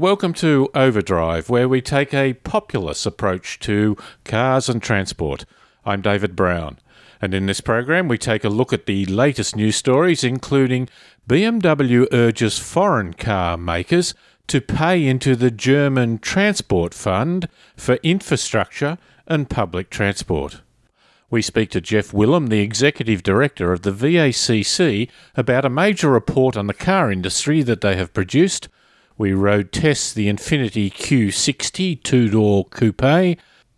Welcome to Overdrive, where we take a populist approach to cars and transport. I'm David Brown, and in this program, we take a look at the latest news stories, including BMW urges foreign car makers to pay into the German Transport Fund for infrastructure and public transport. We speak to Geoff Gwilym, the Executive Director of the VACC, about a major report on the car industry that they have produced we road test the Infiniti Q60 two door coupe,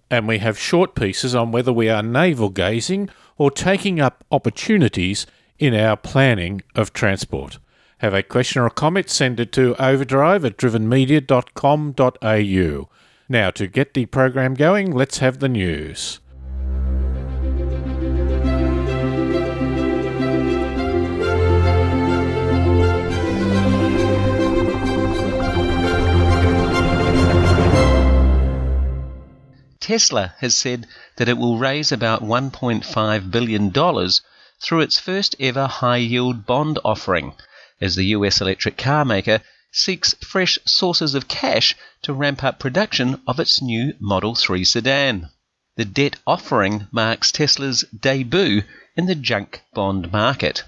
and we have short pieces on whether we are navel gazing or taking up opportunities in our planning of transport. Have a question or a comment, send it to overdrive at drivenmedia.com.au. Now, to get the program going, let's have the news. Tesla has said that it will raise about $1.5 billion through its first ever high yield bond offering, as the US electric car maker seeks fresh sources of cash to ramp up production of its new Model 3 sedan. The debt offering marks Tesla's debut in the junk bond market.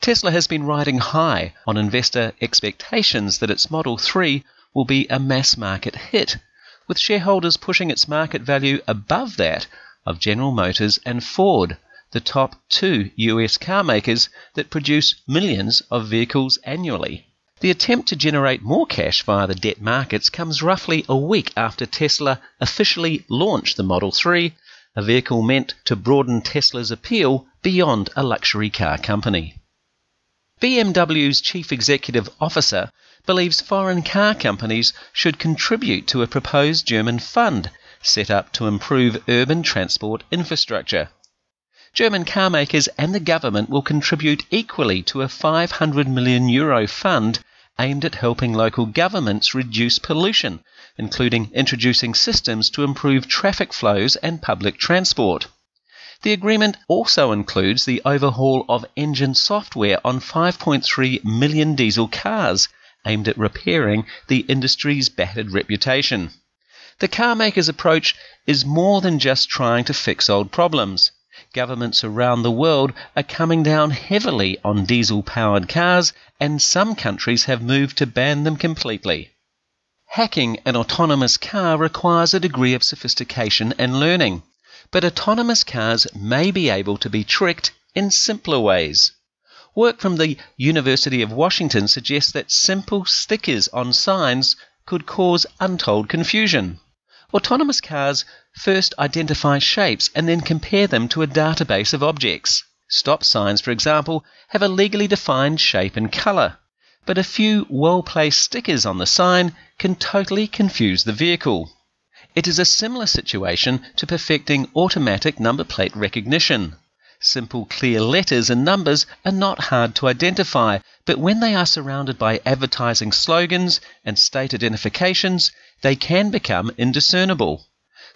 Tesla has been riding high on investor expectations that its Model 3 will be a mass market hit with shareholders pushing its market value above that of General Motors and Ford, the top two US car makers that produce millions of vehicles annually. The attempt to generate more cash via the debt markets comes roughly a week after Tesla officially launched the Model 3, a vehicle meant to broaden Tesla's appeal beyond a luxury car company. BMW's chief executive officer believes foreign car companies should contribute to a proposed German fund set up to improve urban transport infrastructure. German car makers and the government will contribute equally to a 500 million euro fund aimed at helping local governments reduce pollution, including introducing systems to improve traffic flows and public transport. The agreement also includes the overhaul of engine software on 5.3 million diesel cars aimed at repairing the industry's battered reputation. The carmaker's approach is more than just trying to fix old problems. Governments around the world are coming down heavily on diesel powered cars, and some countries have moved to ban them completely. Hacking an autonomous car requires a degree of sophistication and learning, but autonomous cars may be able to be tricked in simpler ways. Work from the University of Washington suggests that simple stickers on signs could cause untold confusion. Autonomous cars first identify shapes and then compare them to a database of objects. Stop signs, for example, have a legally defined shape and colour, but a few well placed stickers on the sign can totally confuse the vehicle. It is a similar situation to perfecting automatic number plate recognition. Simple, clear letters and numbers are not hard to identify, but when they are surrounded by advertising slogans and state identifications, they can become indiscernible.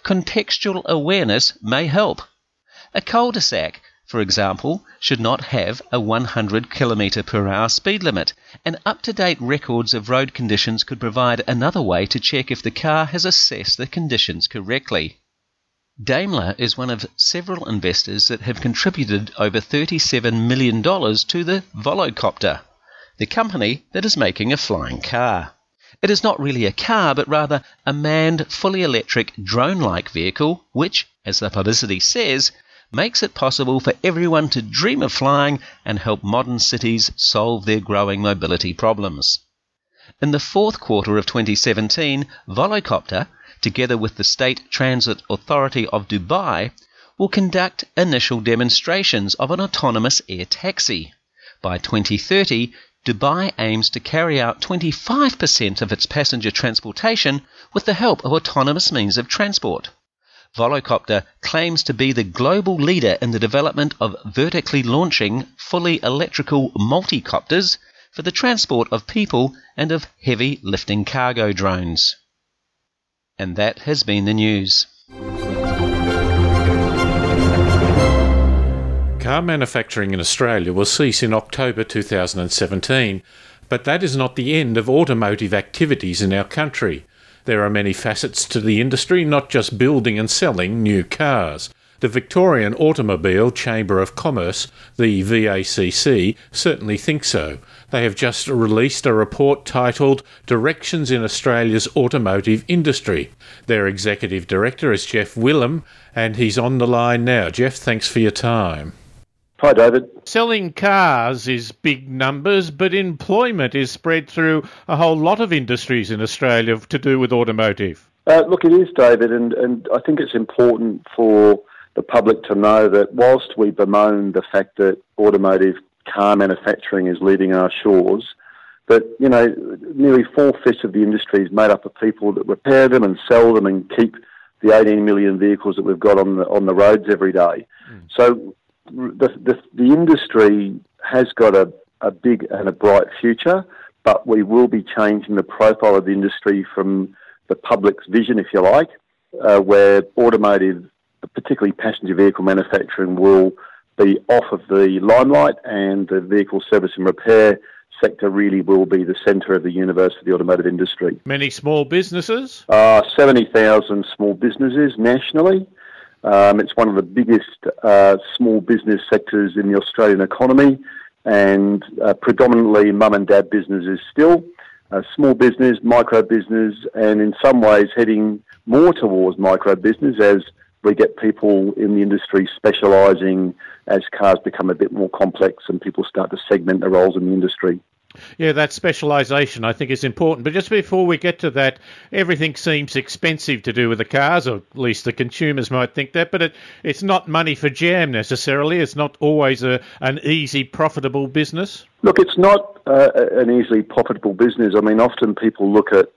Contextual awareness may help. A cul de sac, for example, should not have a 100 km per speed limit, and up to date records of road conditions could provide another way to check if the car has assessed the conditions correctly. Daimler is one of several investors that have contributed over $37 million to the Volocopter, the company that is making a flying car. It is not really a car, but rather a manned, fully electric, drone like vehicle, which, as the publicity says, makes it possible for everyone to dream of flying and help modern cities solve their growing mobility problems. In the fourth quarter of 2017, Volocopter together with the State Transit Authority of Dubai, will conduct initial demonstrations of an autonomous air taxi. By 2030, Dubai aims to carry out 25% of its passenger transportation with the help of autonomous means of transport. Volocopter claims to be the global leader in the development of vertically launching, fully electrical multicopters for the transport of people and of heavy lifting cargo drones. And that has been the news. Car manufacturing in Australia will cease in October 2017, But that is not the end of automotive activities in our country. There are many facets to the industry, not just building and selling new cars. The Victorian Automobile Chamber of Commerce, the VACC, certainly think so. They have just released a report titled Directions in Australia's Automotive Industry. Their executive director is Geoff Gwilym, and he's on the line now. Geoff, thanks for your time. Hi, David. Selling cars is big numbers, but employment is spread through a whole lot of industries in Australia to do with automotive. Uh, look, it is, David, and, and I think it's important for the public to know that whilst we bemoan the fact that automotive car manufacturing is leaving our shores, But, you know nearly four fifths of the industry is made up of people that repair them and sell them and keep the 18 million vehicles that we've got on the on the roads every day. Mm. So the, the, the industry has got a, a big and a bright future, but we will be changing the profile of the industry from the public's vision, if you like, uh, where automotive particularly passenger vehicle manufacturing, will be off of the limelight, and the vehicle service and repair sector really will be the centre of the universe for the automotive industry. Many small businesses? Uh, 70,000 small businesses nationally. Um, it's one of the biggest uh, small business sectors in the Australian economy, and uh, predominantly mum and dad businesses still. Uh, small business, micro business, and in some ways heading more towards micro business as we get people in the industry specialising as cars become a bit more complex and people start to segment their roles in the industry. Yeah, that specialisation I think is important. But just before we get to that, everything seems expensive to do with the cars, or at least the consumers might think that. But it, it's not money for jam necessarily. It's not always a, an easy, profitable business. Look, it's not uh, an easily profitable business. I mean, often people look at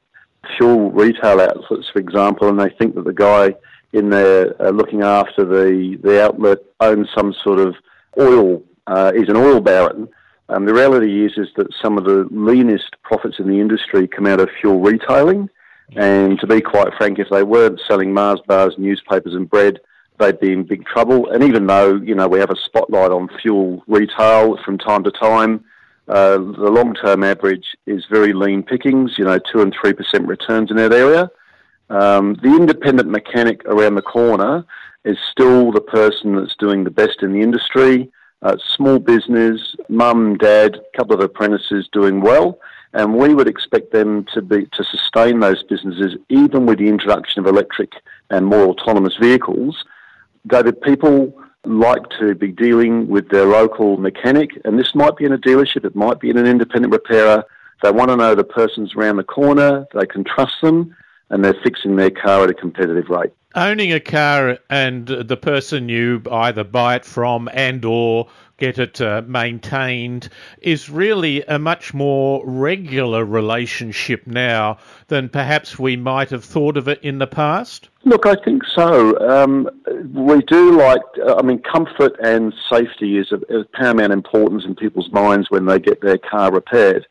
fuel retail outlets, for example, and they think that the guy in there uh, looking after the, the outlet owns some sort of oil, uh, is an oil baron. Um, the reality is is that some of the leanest profits in the industry come out of fuel retailing. And to be quite frank, if they weren't selling Mars bars, newspapers, and bread, they'd be in big trouble. And even though you know we have a spotlight on fuel retail from time to time, uh, the long-term average is very lean pickings. You know, two and three percent returns in that area. Um, the independent mechanic around the corner is still the person that's doing the best in the industry. Uh, small business, mum, dad, couple of apprentices doing well, and we would expect them to be to sustain those businesses even with the introduction of electric and more autonomous vehicles. David, people like to be dealing with their local mechanic, and this might be in a dealership, it might be in an independent repairer. They want to know the person's around the corner, they can trust them, and they're fixing their car at a competitive rate. Owning a car and the person you either buy it from and or get it uh, maintained is really a much more regular relationship now than perhaps we might have thought of it in the past? Look, I think so. Um, we do like, uh, I mean, comfort and safety is of, of paramount importance in people's minds when they get their car repaired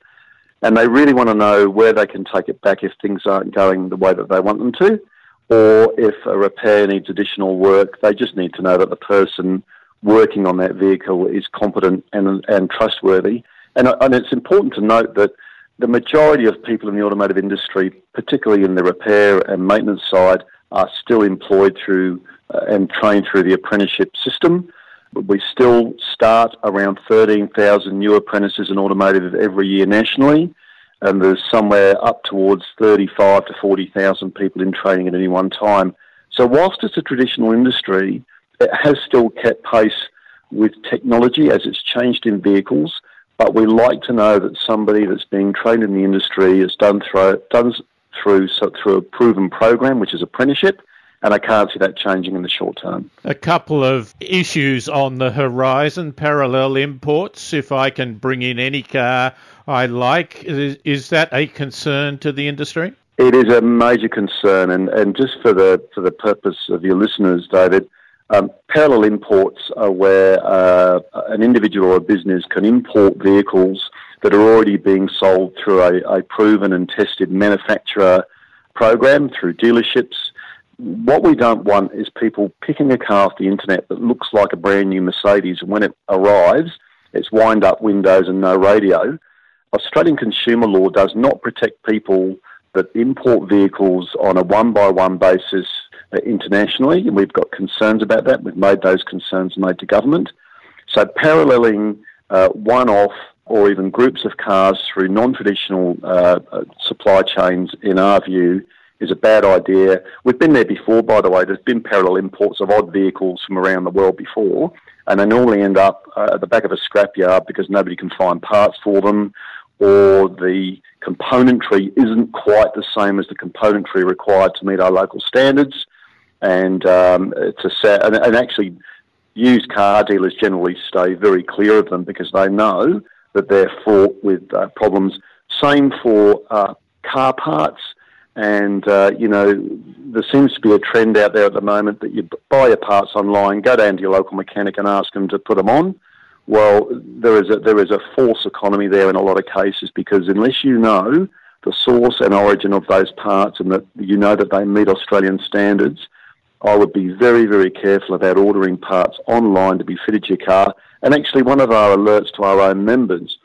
and they really want to know where they can take it back if things aren't going the way that they want them to, or if a repair needs additional work, they just need to know that the person working on that vehicle is competent and, and trustworthy. And, and it's important to note that the majority of people in the automotive industry, particularly in the repair and maintenance side, are still employed through uh, and trained through the apprenticeship system. We still start around 13,000 new apprentices in automotive every year nationally, and there's somewhere up towards 35 to 40,000 people in training at any one time. So whilst it's a traditional industry, it has still kept pace with technology as it's changed in vehicles, but we like to know that somebody that's being trained in the industry is done through, done through, so through a proven program, which is apprenticeship, and I can't see that changing in the short term. A couple of issues on the horizon parallel imports. If I can bring in any car I like, is, is that a concern to the industry? It is a major concern, and, and just for the for the purpose of your listeners, David, um, parallel imports are where uh, an individual or a business can import vehicles that are already being sold through a, a proven and tested manufacturer program through dealerships what we don't want is people picking a car off the internet that looks like a brand new Mercedes, and when it arrives, it's wind up windows and no radio. Australian consumer law does not protect people that import vehicles on a one by one basis internationally, and we've got concerns about that. We've made those concerns made to government. So paralleling uh, one off or even groups of cars through non traditional uh, uh, supply chains, in our view, is a bad idea. We've been there before, by the way. There's been parallel imports of odd vehicles from around the world before, and they normally end up uh, at the back of a scrapyard because nobody can find parts for them, or the componentry isn't quite the same as the componentry required to meet our local standards. And um, it's a and, and actually, used car dealers generally stay very clear of them because they know that they're fraught with uh, problems. Same for uh, car parts. And, uh, you know, there seems to be a trend out there at the moment that you buy your parts online, go down to your local mechanic and ask them to put them on. Well, there is a, there is a false economy there in a lot of cases because unless you know the source and origin of those parts and that you know that they meet Australian standards, I would be very, very careful about ordering parts online to be fitted to your car. And actually, one of our alerts to our own members,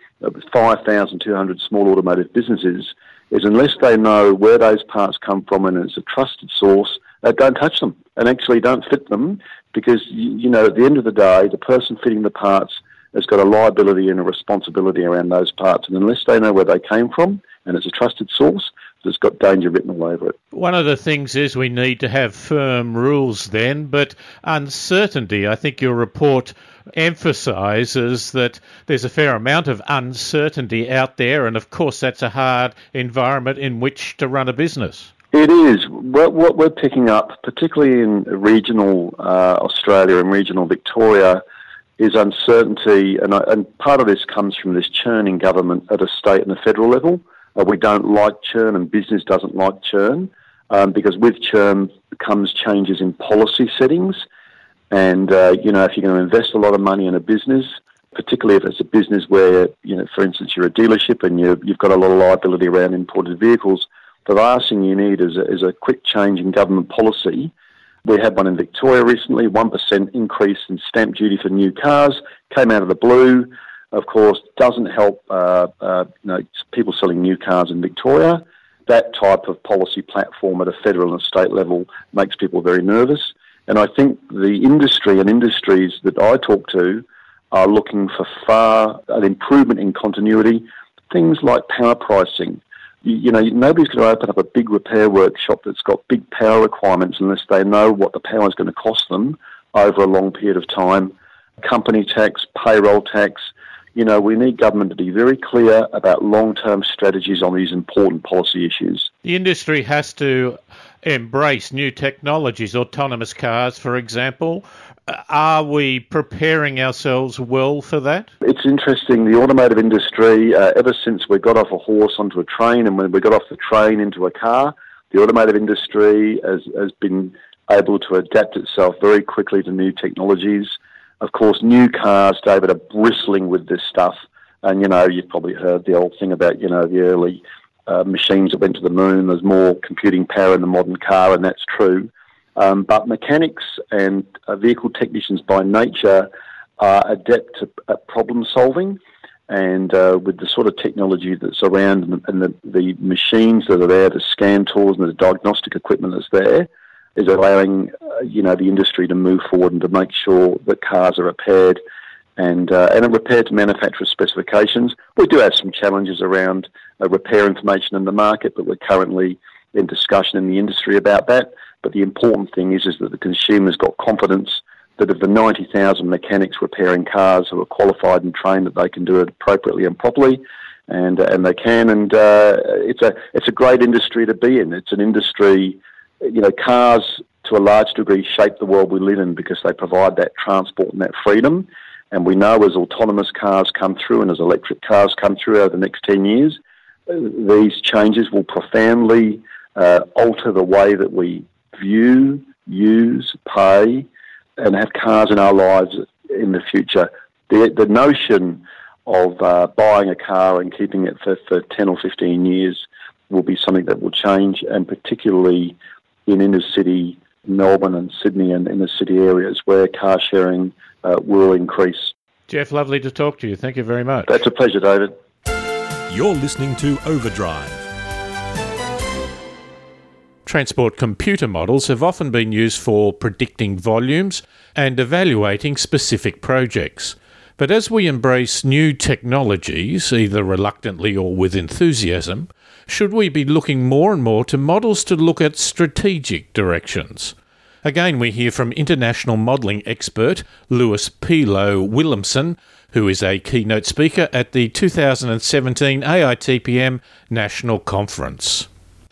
5,200 small automotive businesses, is unless they know where those parts come from and it's a trusted source, uh, don't touch them and actually don't fit them because, you know, at the end of the day, the person fitting the parts has got a liability and a responsibility around those parts. And unless they know where they came from and it's a trusted source, it's got danger written all over it. One of the things is we need to have firm rules then, but uncertainty. I think your report emphasises that there's a fair amount of uncertainty out there, and of course that's a hard environment in which to run a business. It is. What, we're picking up, particularly in regional uh, Australia and regional Victoria, is uncertainty, and, and part of this comes from this churning government at a state and a federal level. Uh, we don't like churn, and business doesn't like churn um, because with churn comes changes in policy settings. And uh, you know, if you're going to invest a lot of money in a business, particularly if it's a business where you know, for instance, you're a dealership and you have got a lot of liability around imported vehicles, the last thing you need is a, is a quick change in government policy. We had one in Victoria recently, 1% increase in stamp duty for new cars, came out of the blue of course, doesn't help uh, uh, you know, people selling new cars in Victoria. That type of policy platform at a federal and state level makes people very nervous. And I think the industry and industries that I talk to are looking for far an improvement in continuity. Things like power pricing. You, you know, nobody's going to open up a big repair workshop that's got big power requirements unless they know what the power is going to cost them over a long period of time. Company tax, payroll tax, you know, we need government to be very clear about long term strategies on these important policy issues. The industry has to embrace new technologies, autonomous cars, for example. Are we preparing ourselves well for that? It's interesting. The automotive industry, uh, ever since we got off a horse onto a train and when we got off the train into a car, the automotive industry has, has been able to adapt itself very quickly to new technologies. Of course, new cars, David, are bristling with this stuff. And, you know, you've probably heard the old thing about, you know, the early uh, machines that went to the moon. There's more computing power in the modern car, and that's true. Um, but mechanics and uh, vehicle technicians by nature are adept at problem solving. And uh, with the sort of technology that's around and, the, and the, the, machines that are there, the scan tools and the diagnostic equipment that's there, is allowing you know the industry to move forward and to make sure that cars are repaired and uh, and are repaired to manufacturer specifications. We do have some challenges around uh, repair information in the market, but we're currently in discussion in the industry about that. But the important thing is is that the consumer's got confidence that of the 90,000 mechanics repairing cars who are qualified and trained, that they can do it appropriately and properly, and uh, and they can. And uh, it's a it's a great industry to be in. It's an industry you know, cars to a large degree shape the world we live in because they provide that transport and that freedom. And we know as autonomous cars come through and as electric cars come through over the next 10 years, these changes will profoundly uh, alter the way that we view, use, pay, and have cars in our lives in the future. The, the notion of uh, buying a car and keeping it for, for 10 or 15 years will be something that will change, and particularly in inner city Melbourne and Sydney and inner city areas where car sharing uh, will increase. Geoff, lovely to talk to you. Thank you very much. That's a pleasure, David. You're listening to Overdrive. Transport computer models have often been used for predicting volumes and evaluating specific projects. But as we embrace new technologies, either reluctantly or with enthusiasm, should we be looking more and more to models to look at strategic directions? Again, we hear from international modelling expert Luis Pilo Willumsen, who is a keynote speaker at the 2017 AITPM National Conference.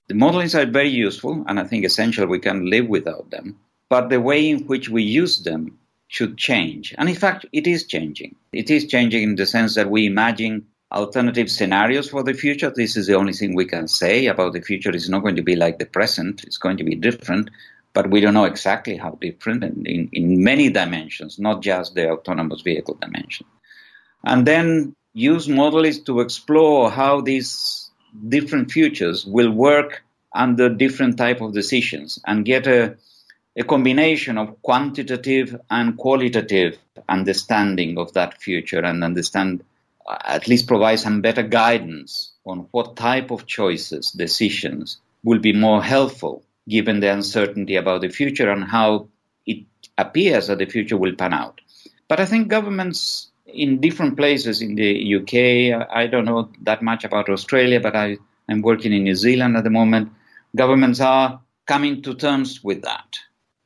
The modelings are very useful and I think essential. We can live without them. But the way in which we use them should change. And in fact, it is changing. It is changing in the sense that we imagine alternative scenarios for the future. This is the only thing we can say about the future. It's not going to be like the present, it's going to be different. But we don't know exactly how different and in, in many dimensions, not just the autonomous vehicle dimension. And then use models to explore how these different futures will work under different type of decisions and get a a combination of quantitative and qualitative understanding of that future and understand, at least provide some better guidance on what type of choices, decisions will be more helpful given the uncertainty about the future and how it appears that the future will pan out. But I think governments in different places in the UK, I don't know that much about Australia, but I, I'm working in New Zealand at the moment. Governments are coming to terms with that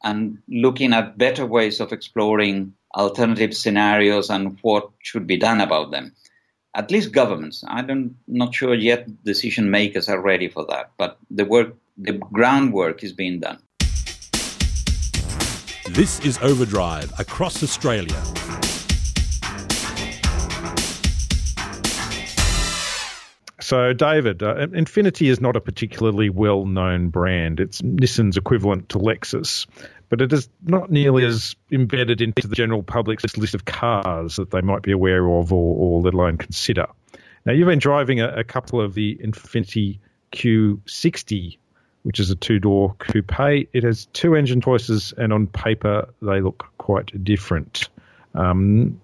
and looking at better ways of exploring alternative scenarios and what should be done about them. At least governments. I'm not sure yet decision makers are ready for that, but the work, the groundwork is being done. This is Overdrive across Australia. So, David, uh, Infiniti is not a particularly well known brand. It's Nissan's equivalent to Lexus, but it is not nearly as embedded into the general public's list of cars that they might be aware of or, or let alone consider. Now, you've been driving a, a couple of the Infiniti Q60, which is a two door coupe. It has two engine choices, and on paper, they look quite different. Um,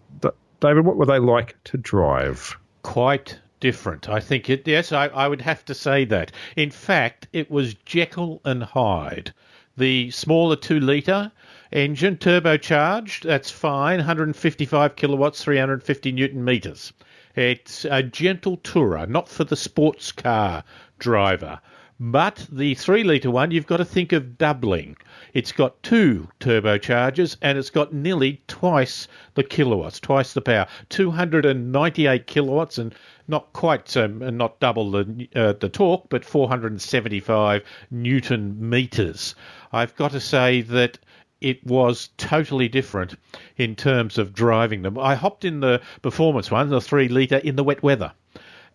David, what were they like to drive? Quite different. I think it. Yes, I, I would have to say that. In fact, it was Jekyll and Hyde. The smaller two litre engine, turbocharged, that's fine, 155 kilowatts, 350 newton meters. It's a gentle tourer, not for the sports car driver. But the 3 litre one, you've got to think of doubling. It's got two turbochargers and it's got nearly twice the kilowatts, twice the power. 298 kilowatts and not quite, um, not double the, uh, the torque, but 475 newton meters. I've got to say that it was totally different in terms of driving them. I hopped in the performance one, the 3 litre, in the wet weather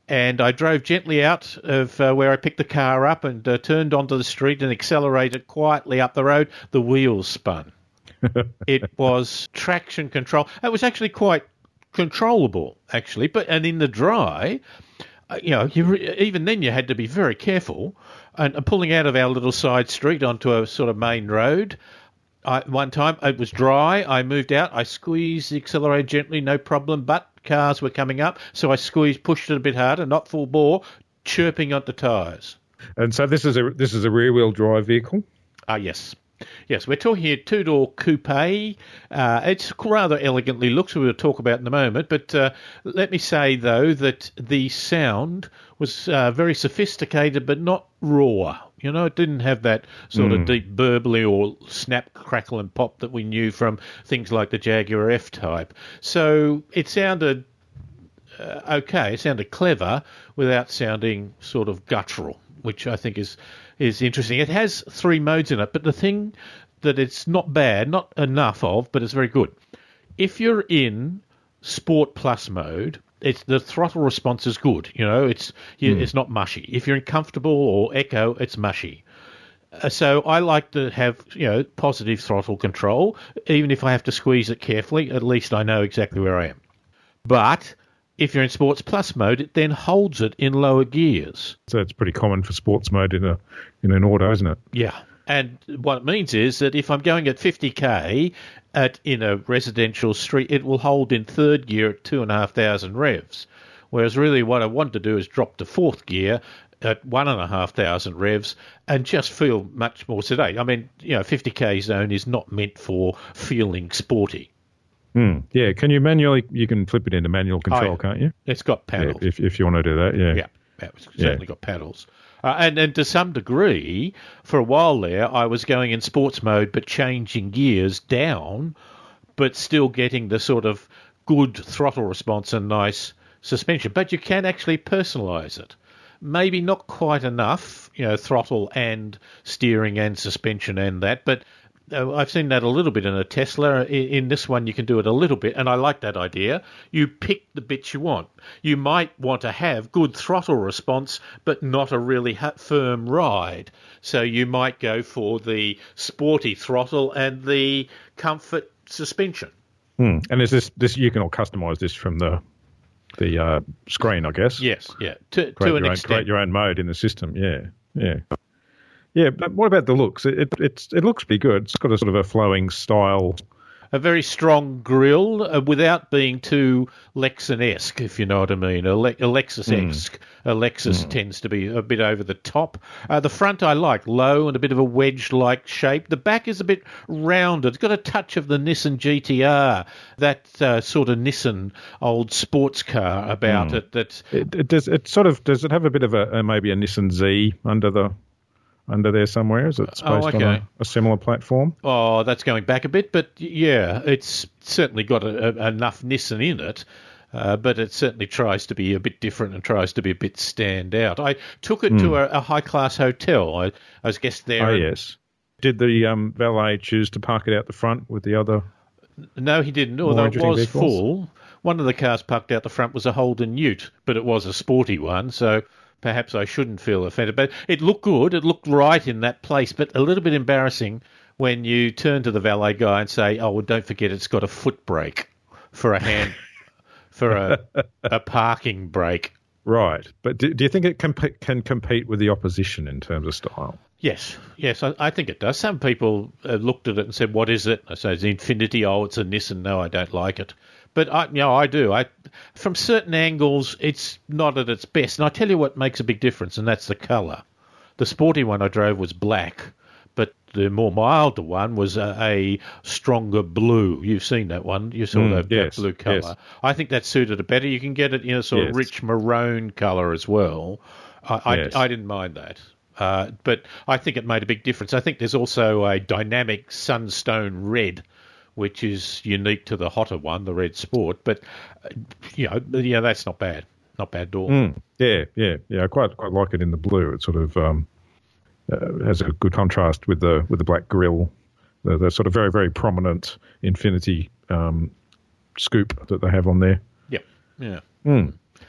and I drove gently out of uh, where I picked the car up and uh, turned onto the street and accelerated quietly up the road. The wheels spun. it was traction control. It was actually quite controllable, actually, but and in the dry, uh, you know, you even then you had to be very careful. And, and pulling out of our little side street onto a sort of main road, I, one time it was dry. I moved out. I squeezed the accelerator gently, no problem. But cars were coming up, so I squeezed, pushed it a bit harder, not full bore, chirping on the tyres. And so this is a this is a rear wheel drive vehicle. Ah, yes. Yes, we're talking here two door coupe. Uh, it's rather elegantly looks. We'll talk about in a moment. But uh, let me say though that the sound was uh, very sophisticated, but not raw. You know, it didn't have that sort mm. of hmm. deep burbly or snap, crackle, and pop that we knew from things like the Jaguar F Type. So it sounded uh, okay. It sounded clever without sounding sort of guttural, which I think is is interesting. It has three modes in it, but the thing that it's not bad, not enough of, but it's very good. If you're in Sport Plus mode, it's the throttle response is good. You know, it's you, mm. it's not mushy. If you're uncomfortable or echo, it's mushy. Uh, so I like to have you know positive throttle control, even if I have to squeeze it carefully. At least I know exactly where I am. But if you're in Sports Plus mode, it then holds it in lower gears. So it's pretty common for sports mode in a in an auto, isn't it? Yeah. And what it means is that if I'm going at 50k at in a residential street, it will hold in third gear at two and a half thousand revs. Whereas really what I want to do is drop to fourth gear at one and a half thousand revs and just feel much more sedate. I mean, you know, 50k zone is not meant for feeling sporty. Hmm. Yeah, can you manually? You can flip it into manual control, yeah. can't you? It's got Yeah, paddles. if if you want to do that, yeah. Yeah, yeah, it's certainly got paddles. Uh, and, and to some degree, for a while there, I was going in sports mode but changing gears down, but still getting the sort of good throttle response and nice suspension. But you can actually personalise it. Maybe not quite enough, you know, throttle and steering and suspension and that, but I've seen that a little bit in a Tesla. In, in this one, you can do it a little bit, and I like that idea. You pick the bits you want. You might want to have good throttle response, but not a really firm ride. So you might go for the sporty throttle and the comfort suspension. Hmm. And is this this you can all customize this from the the uh, screen, I guess. Yes, yeah, to, Create to an own, extent. create your own mode in the system. Yeah, yeah, yeah. But what about the looks? It, it it's it looks pretty good. It's got a sort of a flowing style. a very strong grill uh, without being too Lexan-esque, if you know what I mean. A, Le- a Lexus-esque. A Lexus tends to be a bit over the top. Uh, the front I like, low and a bit of a wedge-like shape. The back is a bit rounded. It's got a touch of the Nissan GTR, that uh, sort of Nissan old sports car about it. That It, it does. It sort of does. It have a bit of a, a maybe a Nissan Z under the under there somewhere? Is it based Oh, on a, a similar platform? Oh, that's going back a bit, but yeah, it's certainly got a, a, enough Nissan in it. Uh, but it certainly tries to be a bit different and tries to be a bit stand out. I took it to a, a high class hotel. I, I was guest there. Hmm. Oh and- yes. Did the um, valet choose to park it out the front with the other? No, he didn't. Although it was vehicles? full. One of the cars parked out the front was a Holden Ute, but it was a sporty one, so perhaps I shouldn't feel offended. But it looked good. It looked right in that place, but a little bit embarrassing when you turn to the valet guy and say, "Oh, well, don't forget it's got a foot brake for a hand for a a parking brake." Right, but do, do you think it comp- can compete with the opposition in terms of style? Yes, yes, I, I think it does. Some people uh, looked at it and said, "What is it?" I say, "It's Infiniti." Oh, it's a Nissan. No, I don't like it. But I, you know, I do. I, from certain angles, it's not at its best. And I tell you what makes a big difference, and that's the colour. The sporty one I drove was black, but the more milder one was a, a stronger blue. You've seen that one. You saw Mm, that, that blue colour. yes. I think that suited it better. You can get it in a sort Yes. of rich maroon colour as well. I, I, Yes. I didn't mind that. Uh, but I think it made a big difference. I think there's also a dynamic sunstone red, which is unique to the hotter one, the red sport. But uh, you know, yeah, that's not bad, not bad at all. Mm, yeah, yeah, yeah. I quite quite like it in the blue. It sort of um, uh, has a good contrast with the with the black grill, the, the sort of very very prominent Infiniti um, scoop that they have on there. Yeah, yeah.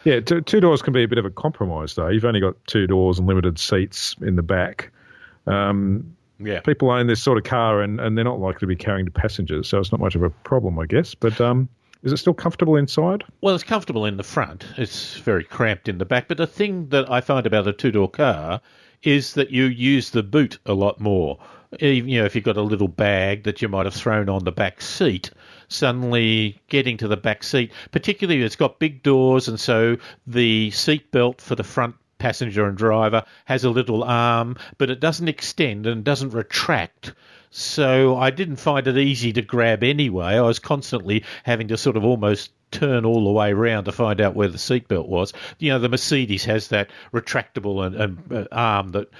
Yeah, two, two doors can be a bit of a compromise though. You've only got two doors and limited seats in the back. Um, Yeah. people own this sort of car and, and they're not likely to be carrying passengers, so it's not much of a problem, I guess. But um, is it still comfortable inside? Well, it's comfortable in the front. It's very cramped in the back. But the thing that I find about a two door car is that you use the boot a lot more. Even, you know, if you've got a little bag that you might have thrown on the back seat, suddenly getting to the back seat, particularly it's got big doors, and so the seat belt for the front passenger and driver has a little arm, but it doesn't extend and doesn't retract. So I didn't find it easy to grab anyway. I was constantly having to sort of almost turn all the way around to find out where the seatbelt was. You know, the Mercedes has that retractable and, and uh, arm that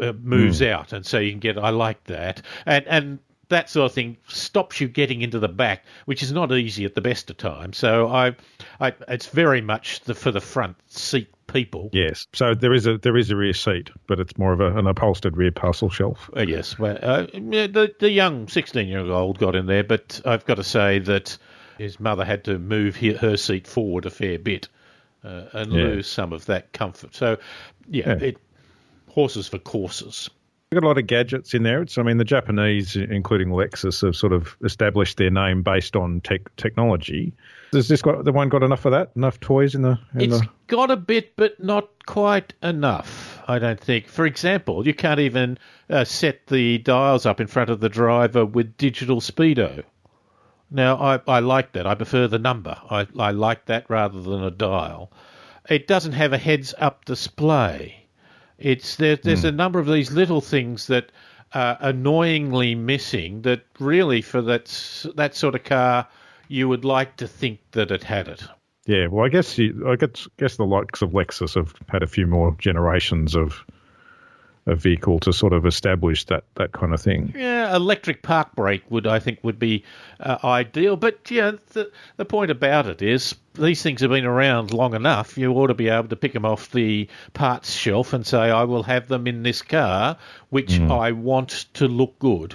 uh, moves out, and so you can get. I like that, and and that sort of thing stops you getting into the back, which is not easy at the best of times. So I, I it's very much the for the front seat people. Yes. So there is a there is a rear seat, but it's more of a, an upholstered rear parcel shelf. Uh, yes, well, uh, the the young sixteen-year-old got in there, but I've got to say that his mother had to move he, her seat forward a fair bit uh, and Yeah. lose some of that comfort. So, yeah, Yeah. it horses for courses. We've got a lot of gadgets in there. It's, I mean, the Japanese, including Lexus, have sort of established their name based on tech technology. Has this got the one got enough of that? Enough toys in the? In It's the got a bit, but not quite enough. I don't think. For example, you can't even uh, set the dials up in front of the driver with digital speedo. Now, I, I like that. I prefer the number. I, I like that rather than a dial. It doesn't have a heads up display. It's there, There's a number of these little things that are annoyingly missing that really, for that, that sort of car, you would like to think that it had it. Yeah, well, I guess you, I guess, guess the likes of Lexus have had a few more generations of a vehicle to sort of establish that that kind of thing. Yeah, electric park brake would I think would be uh, ideal. But yeah, the the point about it is these things have been around long enough. You ought to be able to pick them off the parts shelf and say, I will have them in this car, which mm. I want to look good.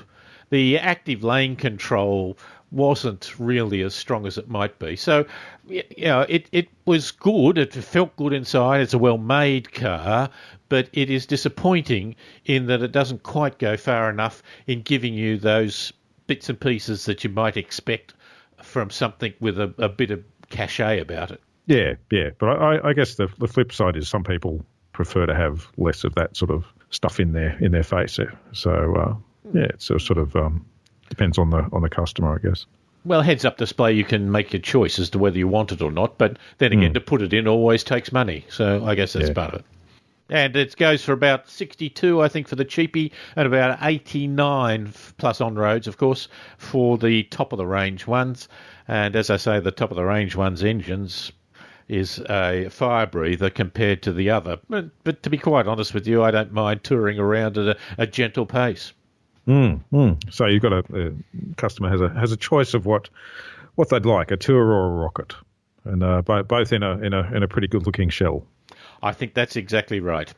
The active lane control wasn't really as strong as it might be. So, you know, it, it was good. It felt good inside. It's a well made car, but it is disappointing in that it doesn't quite go far enough in giving you those bits and pieces that you might expect from something with a, a bit of cachet about it. Yeah, yeah. But I, I guess the, the flip side is some people prefer to have less of that sort of stuff in their in their face. So uh, yeah, it's sort of um, depends on the on the customer, I guess. Well, heads up display, you can make your choice as to whether you want it or not. But then again, mm. to put it in always takes money. So I guess that's yeah. part of it and it goes for about 62, I think, for the cheapy, and about 89 plus on roads, of course, for the top of the range ones. And as I say, the top of the range ones engines is a fire breather compared to the other. But, but to be quite honest with you, I don't mind touring around at a, a gentle pace. Mm, mm. So you've got a, a, customer has a has a choice of what what they'd like, a tour or a rocket, and uh, both in a in a in a pretty good looking shell. I think that's exactly right.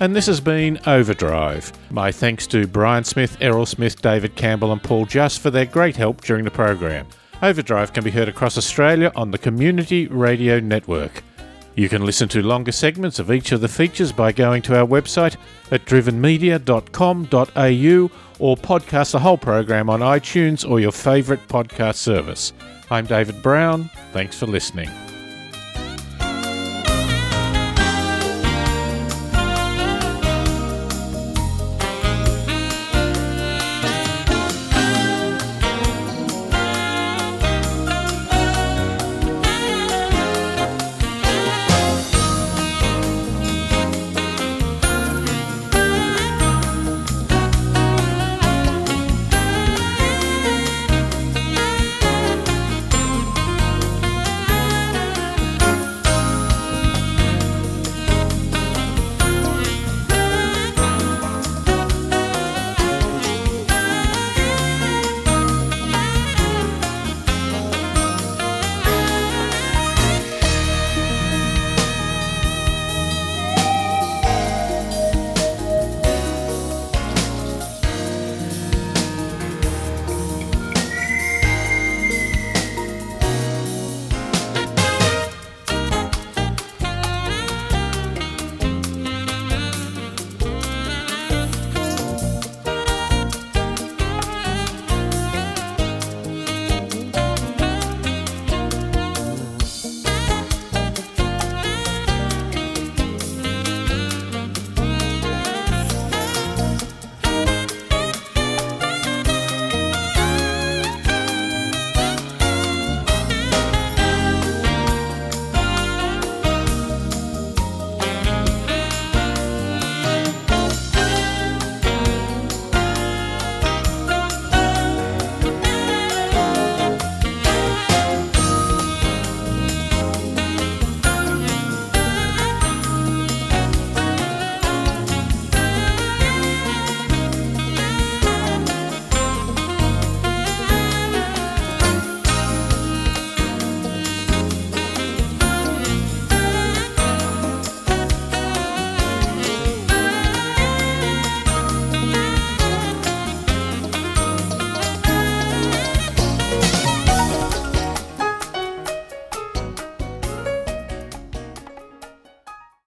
And this has been Overdrive. My thanks to Brian Smith, Errol Smith, David Campbell, and Paul Just for their great help during the program. Overdrive can be heard across Australia on the Community Radio Network. You can listen to longer segments of each of the features by going to our website at drivenmedia.com.au or podcast the whole program on iTunes or your favourite podcast service. I'm David Brown. Thanks for listening.